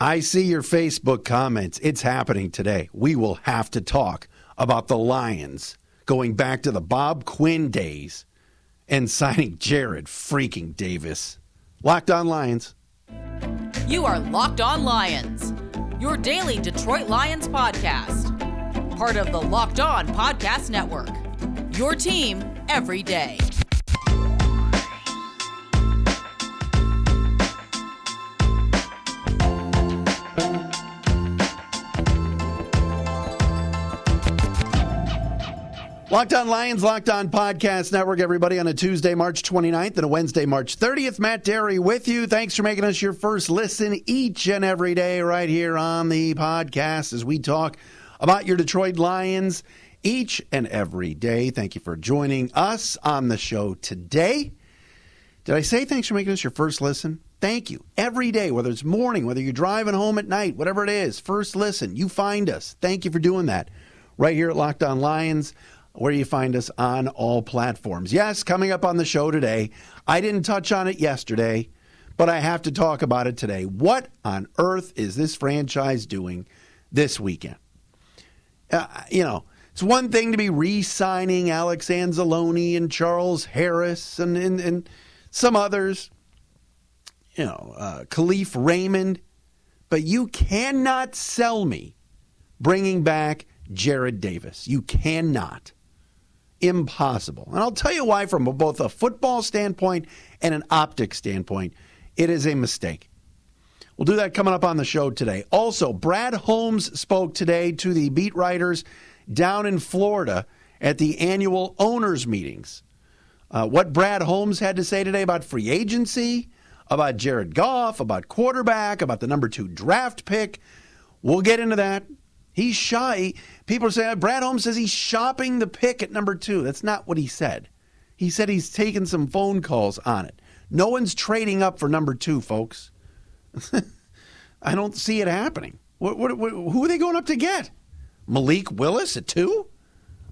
I see your Facebook comments. It's happening today. We will have to talk about the Lions going back to the Bob Quinn days and signing Jarrad freaking Davis. Locked on Lions. You are Locked On Lions, your daily Detroit Lions podcast. Part of the Locked On Podcast Network. Your team every day. Locked on Lions, Locked on Podcast Network, everybody, on a Tuesday, March 29th and a Wednesday, March 30th. Matt Dery with you. Thanks for making us your first listen each and every day right here on the podcast as we talk about your Detroit Lions each and every day. Thank you for joining us on the show today. Did I say thanks for making us your first listen? Thank you. Every day, whether it's morning, whether you're driving home at night, whatever it is, first listen, you find us. Thank you for doing that. Right here at Locked On Lions where you find us on all platforms. Yes, coming up on the show today, I didn't touch on it yesterday, but I have to talk about it today. What on earth is this franchise doing this weekend? Uh, you know, it's one thing to be re signing Alex Anzalone and Charles Harris and, and, and some others, you know, uh, Kalif Raymond, but you cannot sell me bringing back Jarrad Davis. You cannot impossible. And I'll tell you why, from both a football standpoint and an optic standpoint, it is a mistake. We'll do that coming up on the show today. Also, Brad Holmes spoke today to the beat writers down in Florida at the annual owners' meetings. Uh, what Brad Holmes had to say today about free agency, about Jared Goff, about quarterback, about the number two draft pick. We'll get into that. He's shy. People are saying Brad Holmes says he's shopping the pick at number two. That's not what he said. He said he's taken some phone calls on it. No one's trading up for number two, folks. I don't see it happening. What, what, what, who are they going up to get? Malik Willis at two?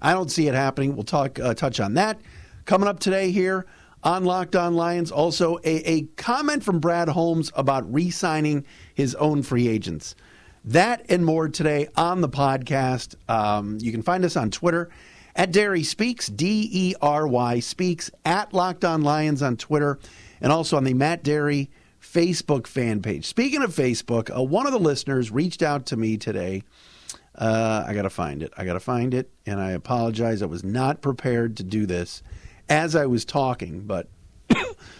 I don't see it happening. We'll talk uh, touch on that coming up today here on Locked On Lions. Also, a, a comment from Brad Holmes about re-signing his own free agents. That and more today on the podcast. Um, you can find us on Twitter at Dery Speaks, D E R Y Speaks, at Locked On Lions on Twitter, and also on the Matt Dery Facebook fan page. Speaking of Facebook, uh, one of the listeners reached out to me today. Uh, I got to find it. I got to find it, and I apologize. I was not prepared to do this as I was talking, but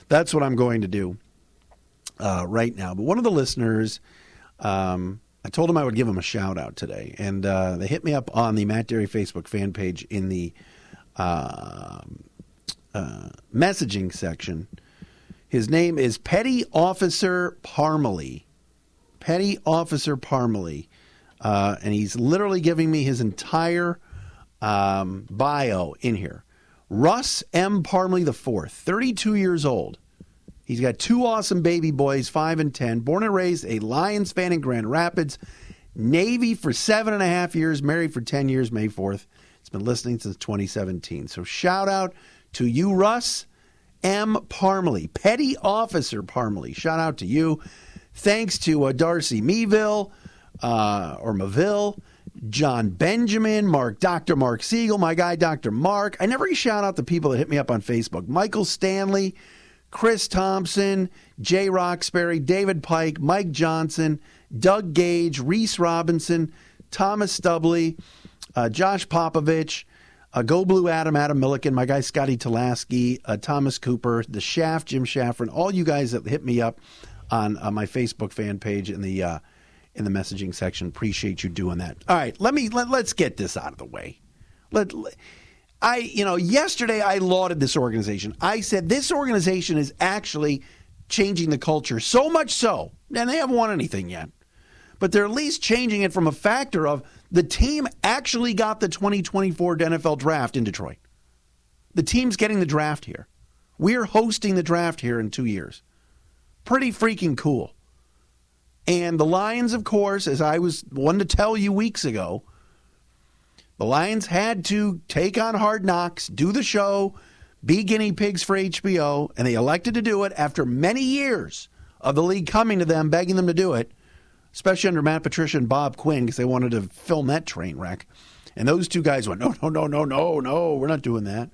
that's what I'm going to do uh, right now. But one of the listeners. Um, I told them I would give them a shout out today, and uh, they hit me up on the Matt Dery Facebook fan page in the uh, uh, messaging section. His name is Petty Officer Parmalee. Petty Officer Parmalee. Uh, and he's literally giving me his entire um, bio in here. Russ M. Parmalee IV, 32 years old, He's got two awesome baby boys, five and 10, born and raised a Lions fan in Grand Rapids, Navy for seven and a half years, married for 10 years, May 4th. He's been listening since 2017. So shout out to you, Russ M. Parmalee, Petty Officer Parmalee. Shout out to you. Thanks to uh, Darcy Meville uh, or Maville. John Benjamin, Mark, Dr. Mark Siegel, my guy, Dr. Mark. I never shout out the people that hit me up on Facebook. Michael Stanley, Chris Thompson, Jay Roxbury, David Pike, Mike Johnson, Doug Gage, Reese Robinson, Thomas Stubley, uh, Josh Popovich, uh, Go Blue Adam, Adam Milliken, my guy Scotty Tulaski, uh, Thomas Cooper, the Shaft, Jim Shaffron, all you guys that hit me up on uh, my Facebook fan page in the uh, in the messaging section. Appreciate you doing that. All right, let me let, let's get this out of the way. Let, let I, you know, yesterday I lauded this organization. I said this organization is actually changing the culture so much so, and they haven't won anything yet, but they're at least changing it from a factor of the team actually got the 2024 NFL draft in Detroit. The team's getting the draft here. We're hosting the draft here in two years. Pretty freaking cool. And the Lions, of course, as I was one to tell you weeks ago, the Lions had to take on hard knocks, do the show, be guinea pigs for HBO, and they elected to do it after many years of the league coming to them, begging them to do it. especially under Matt Patricia and Bob Quinn, because they wanted to film that train wreck. And those two guys went, no, no, no, no, no, no, we're not doing that.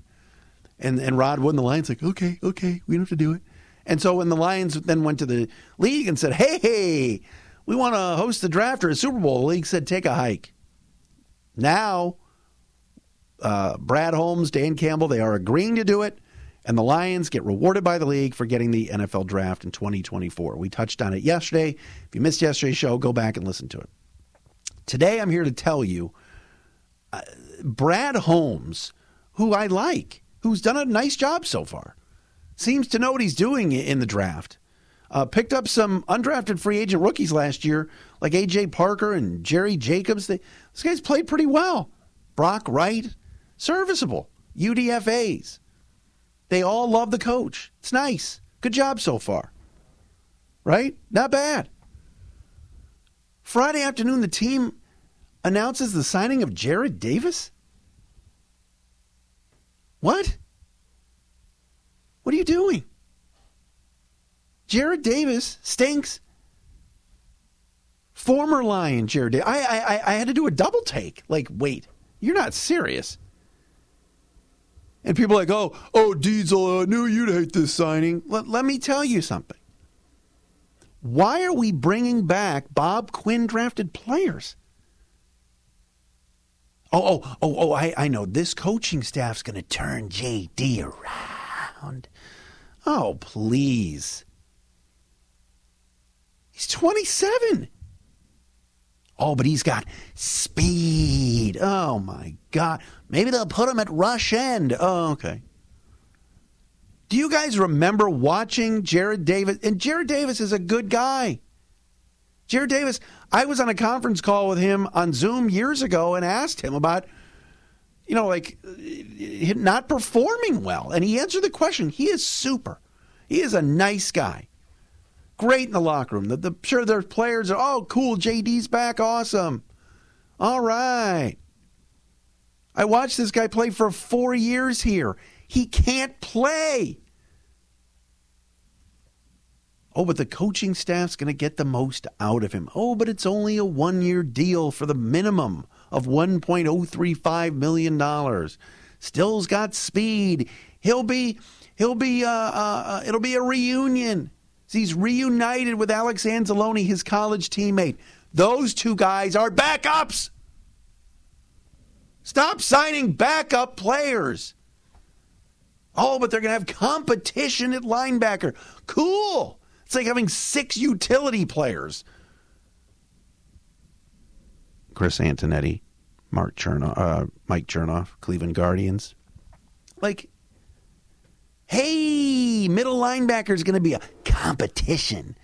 And and Rod Wood and the Lions like, okay, okay, we don't have to do it. And so when the Lions then went to the league and said, hey, hey, we want to host the draft or a Super Bowl, the league said, take a hike. Now, uh, Brad Holmes, Dan Campbell, they are agreeing to do it, and the Lions get rewarded by the league for getting the NFL draft in 2024. We touched on it yesterday. If you missed yesterday's show, go back and listen to it. Today, I'm here to tell you uh, Brad Holmes, who I like, who's done a nice job so far, seems to know what he's doing in the draft. Uh, picked up some undrafted free agent rookies last year, like A.J. Parker and Jerry Jacobs. They, these guys played pretty well. Brock Wright, serviceable. UDFAs. They all love the coach. It's nice. Good job so far. Right? Not bad. Friday afternoon, the team announces the signing of Jarrad Davis? What? What are you doing? Jarrad Davis stinks. Former Lion Jarrad Davis. I, I, I had to do a double take. Like, wait, you're not serious. And people are like, oh, oh, Diesel, I knew you'd hate this signing. Let, let me tell you something. Why are we bringing back Bob Quinn drafted players? Oh, oh, oh, oh, I, I know. This coaching staff's going to turn JD around. Oh, please. He's 27. Oh, but he's got speed. Oh, my God. Maybe they'll put him at rush end. Oh, okay. Do you guys remember watching Jarrad Davis? And Jarrad Davis is a good guy. Jarrad Davis, I was on a conference call with him on Zoom years ago and asked him about, you know, like not performing well. And he answered the question. He is super. He is a nice guy. Great in the locker room. The, the, sure, there's players are, oh, cool, JD's back. Awesome. All right. I watched this guy play for four years here. He can't play. Oh, but the coaching staff's going to get the most out of him. Oh, but it's only a one year deal for the minimum of $1.035 million. Still's got speed. He'll be, he'll be, uh, uh, uh, it'll be a reunion. He's reunited with Alex Anzalone, his college teammate. Those two guys are backups. Stop signing backup players. Oh, but they're going to have competition at linebacker. Cool. It's like having six utility players. Chris Antonetti, Mark Chernoff, uh, Mike Chernoff, Cleveland Guardians. Like, hey, middle linebacker is going to be a competition.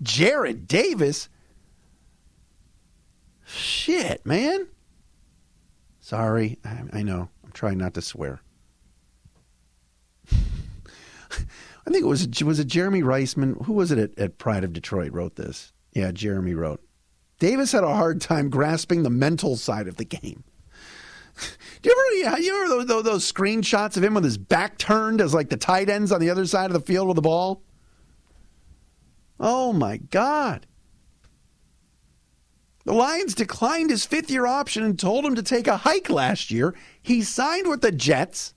Jarrad Davis. Shit, man. Sorry, I, I know. I'm trying not to swear. I think it was was it Jeremy Reisman? Who was it at, at Pride of Detroit wrote this? Yeah, Jeremy wrote. Davis had a hard time grasping the mental side of the game. Do you ever, you remember those, those, screenshots of him with his back turned as like the tight ends on the other side of the field with the ball? Oh my God. The Lions declined his fifth year option and told him to take a hike last year. He signed with the Jets,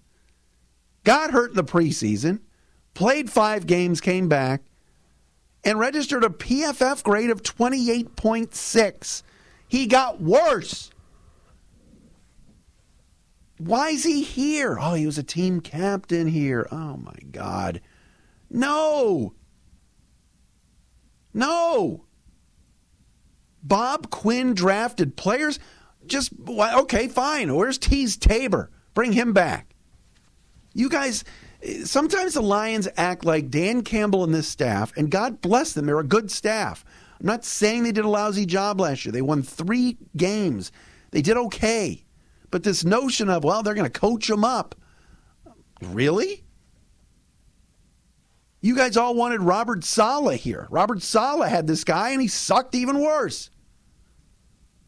got hurt in the preseason, played five games, came back, and registered a PFF grade of 28.6. He got worse. Why is he here? Oh, he was a team captain here. Oh, my God. No. No. Bob Quinn drafted players. Just, okay, fine. Where's Teez Tabor? Bring him back. You guys, sometimes the Lions act like Dan Campbell and this staff, and God bless them, they're a good staff. I'm not saying they did a lousy job last year. They won three games. They did okay. But this notion of, well, they're going to coach them up. Really? You guys all wanted Robert Saleh here. Robert Saleh had this guy, and he sucked even worse.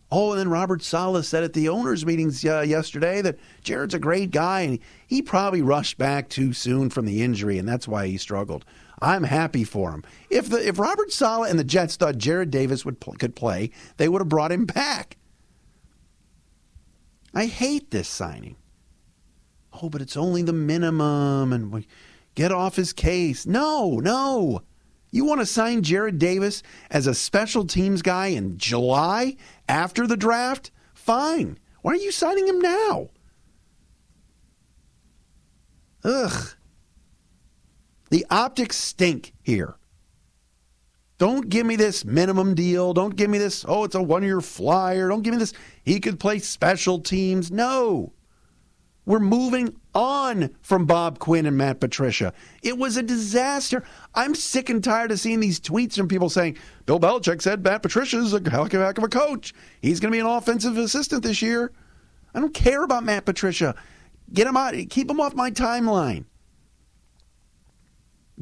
Oh, and then Robert Saleh said at the owners' meetings uh, yesterday that Jarrad's a great guy, and he probably rushed back too soon from the injury, and that's why he struggled. I'm happy for him. If the if Robert Saleh and the Jets thought Jarrad Davis would could play, they would have brought him back. I hate this signing. Oh, but it's only the minimum, and we get off his case. No, no. You want to sign Jarrad Davis as a special teams guy in July after the draft? Fine. Why are you signing him now? Ugh. The optics stink here. Don't give me this minimum deal. Don't give me this, oh, it's a one year flyer. Don't give me this, he could play special teams. No. We're moving on from Bob Quinn and Matt Patricia. It was a disaster. I'm sick and tired of seeing these tweets from people saying, Bill Belichick said Matt Patricia is a heck of a coach. He's going to be an offensive assistant this year. I don't care about Matt Patricia. Get him out. Keep him off my timeline.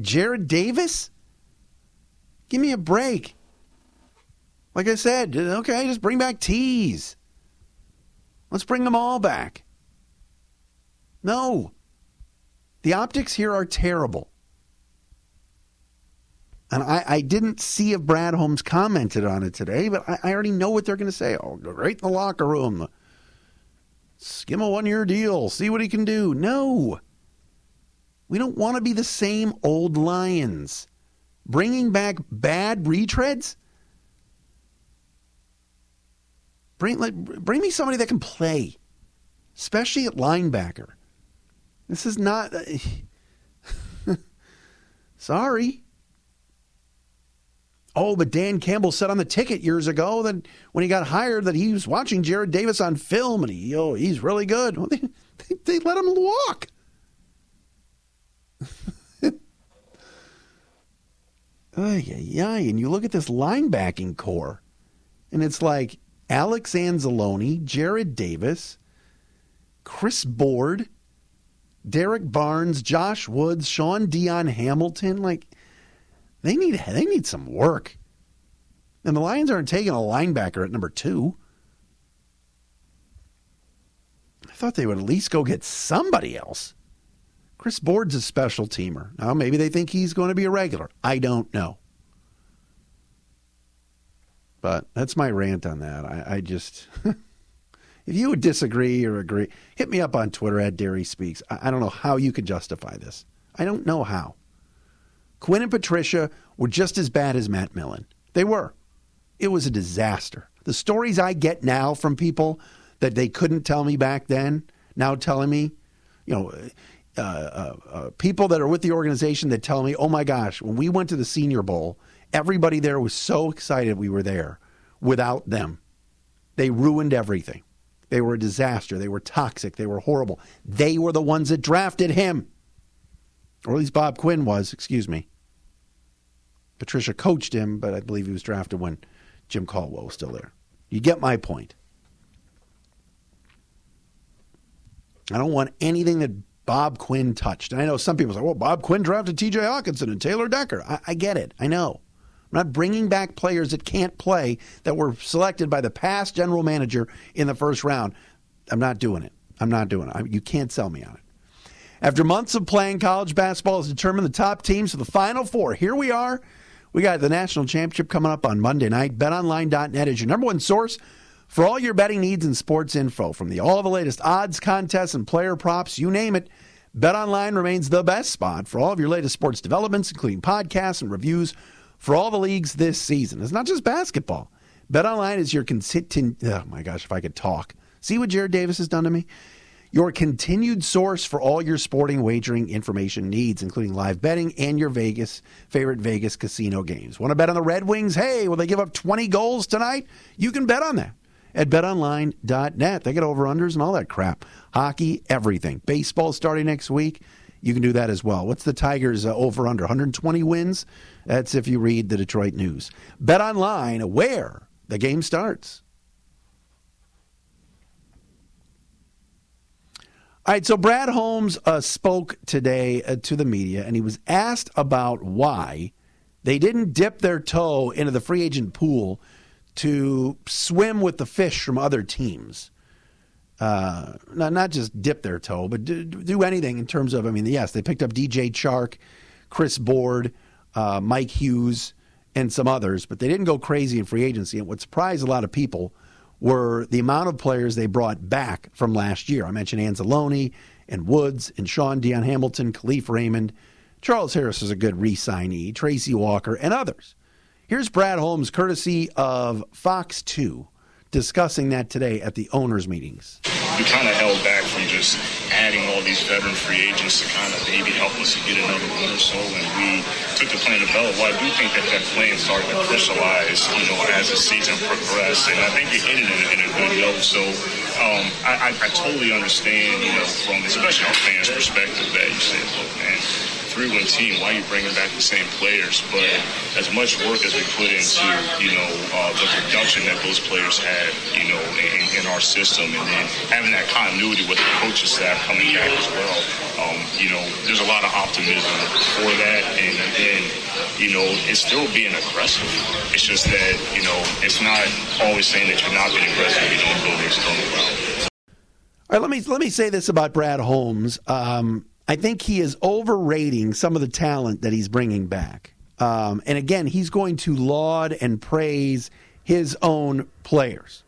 Jarrad Davis? Give me a break. Like I said, okay, just bring back Teez. Let's bring them all back. No. The optics here are terrible. And I, I, didn't see if Brad Holmes commented on it today, but I, I already know what they're going to say. Oh, great in the locker room. Skim a one year deal. See what he can do. No. We don't want to be the same old Lions. Bringing back bad retreads? Bring, like, bring me somebody that can play, especially at linebacker. This is not. Uh, sorry. Oh, but Dan Campbell said on the ticket years ago that when he got hired that he was watching Jarrad Davis on film and he, oh, he's really good. Well, they, they, they let him walk. Ay, ay. And you look at this linebacking corps, and it's like Alex Anzalone, Jarrad Davis, Chris Board, Derrick Barnes, Josh Woods, Shaun Dion Hamilton. Like, they need they need some work. And the Lions aren't taking a linebacker at number two. I thought they would at least go get somebody else. Chris Board's a special teamer. Now, maybe they think he's going to be a regular. I don't know. But that's my rant on that. I, I just, if you would disagree or agree, hit me up on Twitter at Dery Speaks. I, I don't know how you could justify this. I don't know how. Quinn and Patricia were just as bad as Matt Millen. They were. It was a disaster. The stories I get now from people that they couldn't tell me back then, now telling me, you know, uh, uh, uh, people that are with the organization that tell me, oh my gosh, when we went to the Senior Bowl, everybody there was so excited we were there without them. They ruined everything. They were a disaster. They were toxic. They were horrible. They were the ones that drafted him. Or at least Bob Quinn was, excuse me. Patricia coached him, but I believe he was drafted when Jim Caldwell was still there. You get my point. I don't want anything that Bob Quinn touched. And I know some people say, well, Bob Quinn drafted TJ Hockenson and Taylor Decker. I, I get it. I know. I'm not bringing back players that can't play that were selected by the past general manager in the first round. I'm not doing it. I'm not doing it. I, you can't sell me on it. After months of playing, college basketball has determined the top teams for the Final Four. Here we are. We got the national championship coming up on Monday night. BetOnline.net is your number one source for all your betting needs and sports info, from the all the latest odds, contests, and player props, you name it, BetOnline remains the best spot for all of your latest sports developments, including podcasts and reviews for all the leagues this season. It's not just basketball. BetOnline is your consistent. Oh my gosh, if I could talk. See what Jarrad Davis has done to me? Your continued source for all your sporting wagering information needs, including live betting and your Vegas favorite Vegas casino games. Want to bet on the Red Wings? Hey, will they give up 20 goals tonight? You can bet on that at betonline.net. They get over unders and all that crap. Hockey, everything. Baseball starting next week. You can do that as well. What's the Tigers uh, over under? 120 wins? That's if you read the Detroit News. Bet online where the game starts. All right, so Brad Holmes uh, spoke today uh, to the media, and he was asked about why they didn't dip their toe into the free agent pool to swim with the fish from other teams. Uh, not not just dip their toe, but do, do, anything in terms of. I mean, yes, they picked up DJ Chark, Chris Board, uh, Mike Hughes, and some others, but they didn't go crazy in free agency. And what surprised a lot of people were the amount of players they brought back from last year. I mentioned Anzalone and Woods and Shaun Dion Hamilton, Kalif Raymond. Charles Harris is a good re signee, Tracy Walker, and others. Here's Brad Holmes, courtesy of Fox 2 discussing that today at the owners' meetings. We kind of held back from just adding all these veteran free agents to kind of maybe help us to get another win or so, and we took the plan to. Well, I do think that that plan started to crystallize, you know, as the season progressed, and I think you hit it ended in, in a good note. So um, I, I, I totally understand, you know, from especially our fans' perspective that you said, look, man three-win team, why are you bringing back the same players? But as much work as we put into, you know, uh, the production that those players had, you know, in, in, our system, and then having that continuity with the coaching staff coming back as well, um, you know, there's a lot of optimism for that. And then, you know, it's still being aggressive. It's just that, you know, it's not always saying that you're not being aggressive you don't build things on the ground. All right, let me let me say this about Brad Holmes. Um, I think he is overrating some of the talent that he's bringing back. Um, and again, he's going to laud and praise his own players.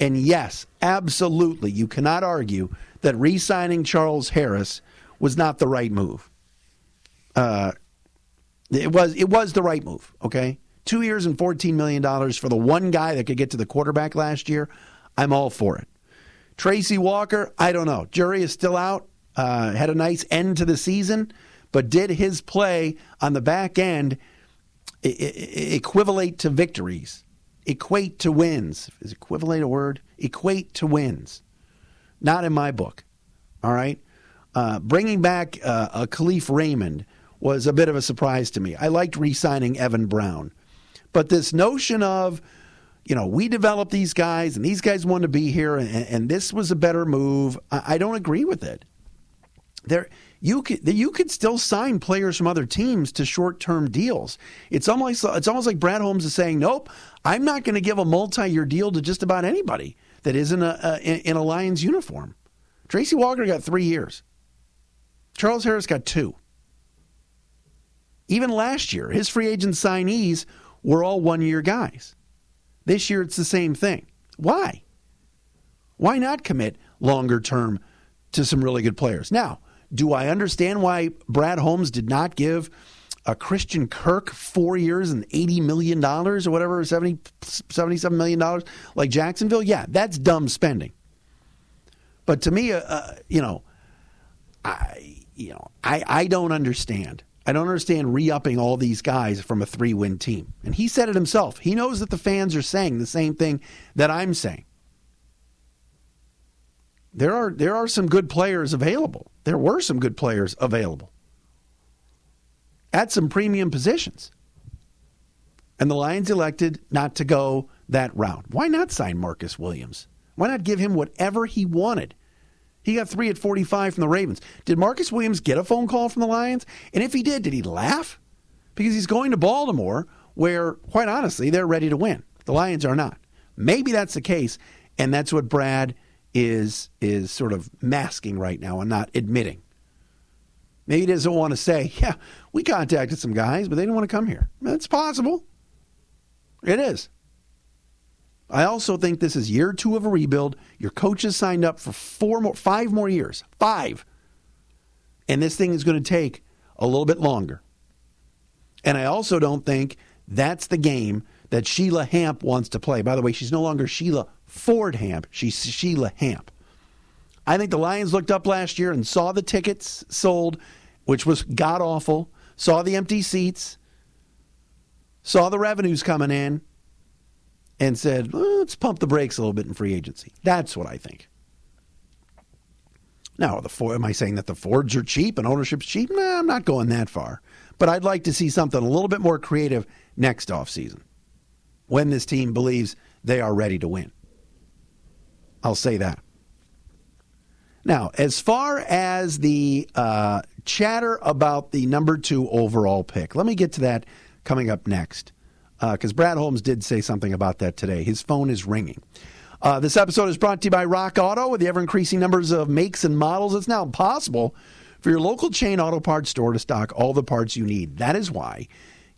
And yes, absolutely, you cannot argue that re signing Charles Harris was not the right move. Uh, it was it was the right move, okay? Two years and $14 million for the one guy that could get to the quarterback last year. I'm all for it. Tracy Walker, I don't know. Jury is still out uh, had a nice end to the season, but did his play on the back end I- I- equivalent to victories, equate to wins? Is equivalent a word? Equate to wins. Not in my book. All right. Uh, bringing back uh, a Kalif Raymond was a bit of a surprise to me. I liked re signing Evan Brown. But this notion of, you know, we developed these guys and these guys want to be here and, and this was a better move, I, I don't agree with it there you could you could still sign players from other teams to short term deals. It's almost it's almost like Brad Holmes is saying, "Nope, I'm not going to give a multi year deal to just about anybody that isn't a, a, in a Lions uniform." Tracy Walker got three years. Charles Harris got two. Even last year, his free agent signees were all one year guys. This year, it's the same thing. Why? Why not commit longer term to some really good players? Now, do I understand why Brad Holmes did not give a Christian Kirk four years and $80 million or whatever, 70, $77 million like Jacksonville? Yeah, that's dumb spending. But to me, uh, uh, you know, I, you know, I, I don't understand. I don't understand re-upping all these guys from a three-win team. And he said it himself. He knows that the fans are saying the same thing that I'm saying. There are there are some good players available. There were some good players available at some premium positions. And the Lions elected not to go that route. Why not sign Marcus Williams? Why not give him whatever he wanted? He got three at 45 from the Ravens. Did Marcus Williams get a phone call from the Lions? And if he did, did he laugh? Because he's going to Baltimore, where, quite honestly, they're ready to win. The Lions are not. Maybe that's the case, and that's what Brad is is sort of masking right now and not admitting. Maybe he doesn't want to say, yeah, we contacted some guys, but they didn't want to come here. That's possible. It is. I also think this is year two of a rebuild. Your coach coaches signed up for four more, five more years, five, and this thing is going to take a little bit longer. And I also don't think that's the game that Sheila Hamp wants to play. By the way, she's no longer Sheila Ford Hamp. She's Sheila Hamp. I think the Lions looked up last year and saw the tickets sold, which was god awful, saw the empty seats, saw the revenues coming in, and said, let's pump the brakes a little bit in free agency. That's what I think. Now, the Ford, am I saying that the Fords are cheap and ownership's cheap? No, nah, I'm not going that far. But I'd like to see something a little bit more creative next offseason when this team believes they are ready to win. I'll say that. Now, as far as the uh, chatter about the number two overall pick, let me get to that coming up next because uh, Brad Holmes did say something about that today. His phone is ringing. Uh, this episode is brought to you by Rock Auto. With the ever increasing numbers of makes and models, it's now impossible for your local chain auto parts store to stock all the parts you need. That is why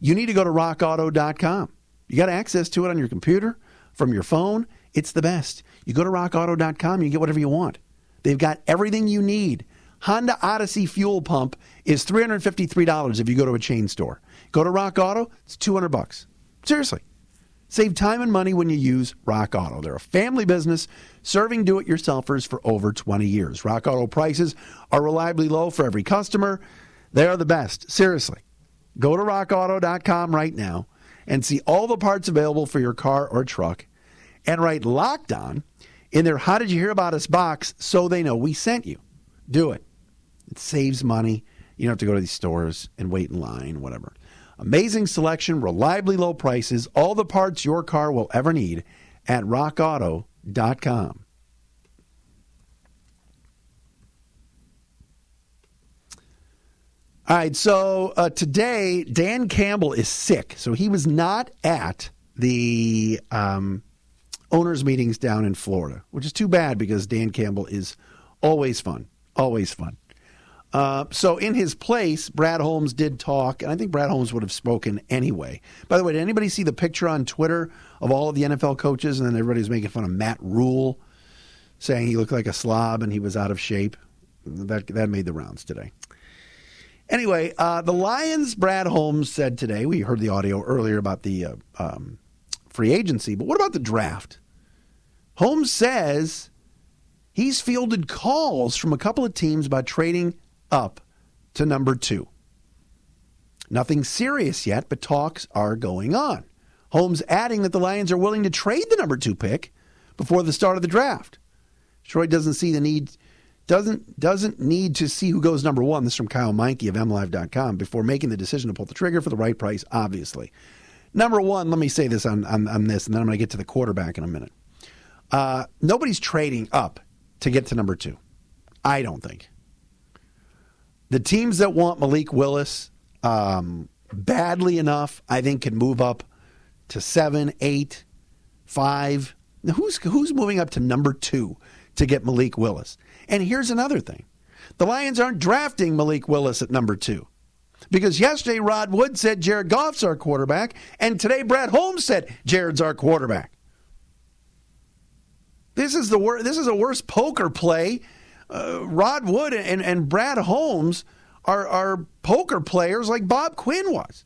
you need to go to rockauto.com. You got access to it on your computer, from your phone. It's the best. You go to rockauto.com, you get whatever you want. They've got everything you need. Honda Odyssey fuel pump is $353 if you go to a chain store. Go to Rock Auto, it's 200 bucks. Seriously. Save time and money when you use Rock Auto. They're a family business serving do it yourselfers for over 20 years. Rock Auto prices are reliably low for every customer. They are the best. Seriously. Go to rockauto.com right now and see all the parts available for your car or truck and write locked on in their How Did You Hear About Us box so they know we sent you. Do it. It saves money. You don't have to go to these stores and wait in line, whatever. Amazing selection, reliably low prices, all the parts your car will ever need at rockauto.com. All right, so uh, today Dan Campbell is sick, so he was not at the um, owners' meetings down in Florida, which is too bad because Dan Campbell is always fun, always fun. Uh, so in his place, Brad Holmes did talk, and I think Brad Holmes would have spoken anyway. By the way, did anybody see the picture on Twitter of all of the NFL coaches, and then everybody was making fun of Matt Rhule, saying he looked like a slob and he was out of shape? That that made the rounds today. Anyway, uh, the Lions, Brad Holmes said today, we heard the audio earlier about the uh, um, free agency, but what about the draft? Holmes says he's fielded calls from a couple of teams about trading up to number two. Nothing serious yet, but talks are going on. Holmes adding that the Lions are willing to trade the number two pick before the start of the draft. Troy doesn't see the need doesn't doesn't need to see who goes number one. This is from Kyle Meinke of MLive.com before making the decision to pull the trigger for the right price, obviously. Number one, let me say this on, on, on this, and then I'm going to get to the quarterback in a minute. Uh, nobody's trading up to get to number two. I don't think. The teams that want Malik Willis um, badly enough, I think, can move up to seven, eight, five. Now, who's who's moving up to number two to get Malik Willis? And here's another thing the Lions aren't drafting Malik Willis at number two. Because yesterday Rod Wood said Jared Goff's our quarterback, and today Brad Holmes said Jared's our quarterback. This is the wor- this is a worse poker play. Uh, Rod Wood and, and Brad Holmes are, are poker players like Bob Quinn was.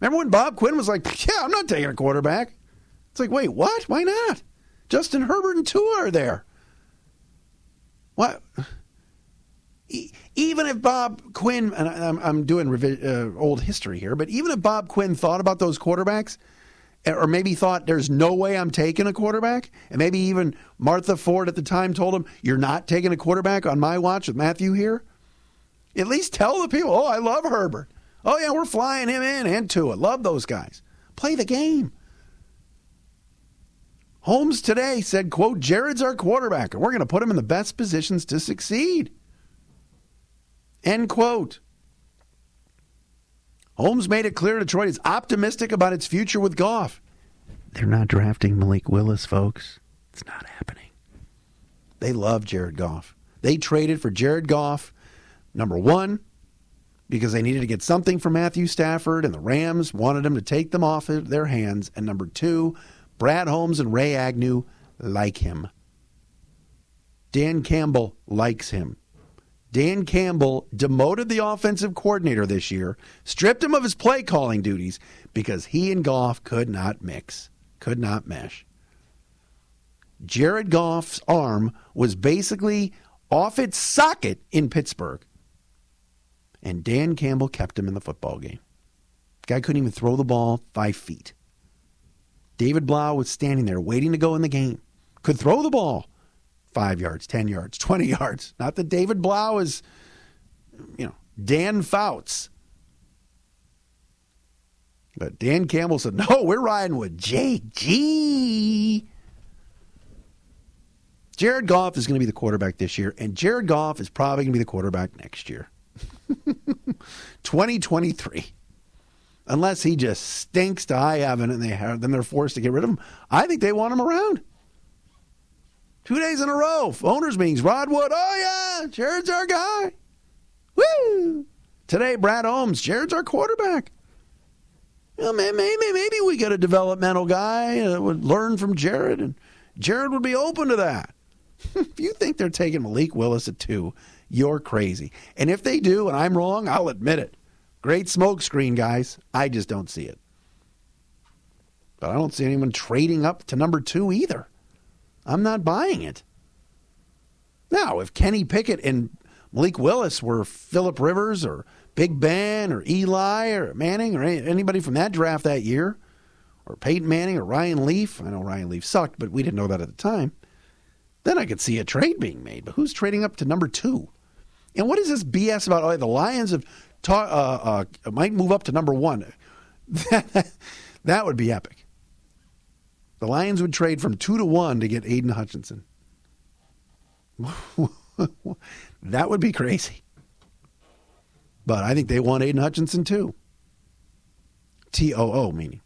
Remember when Bob Quinn was like, "Yeah, I'm not taking a quarterback." It's like, wait, what? Why not? Justin Herbert and Tua are there. What? Even if Bob Quinn, and I'm, I'm doing revi- uh, old history here, but even if Bob Quinn thought about those quarterbacks, or maybe thought there's no way I'm taking a quarterback, and maybe even Martha Ford at the time told him, You're not taking a quarterback on my watch with Matthew here, at least tell the people, Oh, I love Herbert. Oh, yeah, we're flying him in and to it. Love those guys. Play the game. Holmes today said, quote, Jared's our quarterback, and we're going to put him in the best positions to succeed. End quote. Holmes made it clear Detroit is optimistic about its future with Goff. They're not drafting Malik Willis, folks. It's not happening. They love Jared Goff. They traded for Jared Goff, number one, because they needed to get something from Matthew Stafford, and the Rams wanted him to take them off of their hands. And number two, Brad Holmes and Ray Agnew like him. Dan Campbell likes him. Dan Campbell demoted the offensive coordinator this year, stripped him of his play calling duties because he and Goff could not mix, could not mesh. Jared Goff's arm was basically off its socket in Pittsburgh. And Dan Campbell kept him in the football game. Guy couldn't even throw the ball five feet. David Blough was standing there waiting to go in the game. Could throw the ball five yards, 10 yards, 20 yards. Not that David Blough is, you know, Dan Fouts. But Dan Campbell said, no, we're riding with JG. Jared Goff is going to be the quarterback this year, and Jared Goff is probably going to be the quarterback next year. 2023 unless he just stinks to high heaven and they have, then they're forced to get rid of him. I think they want him around. Two days in a row, owners meetings. Rod Wood, oh yeah, Jared's our guy. Woo! Today, Brad Holmes, Jared's our quarterback. You know, maybe maybe we get a developmental guy that would learn from Jared, and Jared would be open to that. if you think they're taking Malik Willis at two, you're crazy. And if they do, and I'm wrong, I'll admit it. Great smoke screen, guys. I just don't see it. But I don't see anyone trading up to number two either. I'm not buying it. Now, if Kenny Pickett and Malik Willis were Philip Rivers or Big Ben or Eli or Manning or anybody from that draft that year, or Peyton Manning or Ryan Leaf, I know Ryan Leaf sucked, but we didn't know that at the time, then I could see a trade being made. But who's trading up to number two? And what is this BS about? Oh, the Lions have ta- uh, uh, might move up to number one. that would be epic. The Lions would trade from two to one to get Aidan Hutchinson. that would be crazy. But I think they want Aidan Hutchinson too. T O O meaning.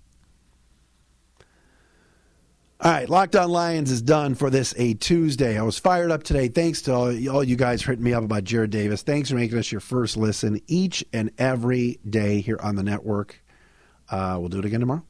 All right, Locked On Lions is done for this a Tuesday. I was fired up today. Thanks to all, all you guys hitting me up about Jarrad Davis. Thanks for making us your first listen each and every day here on the network. Uh, we'll do it again tomorrow.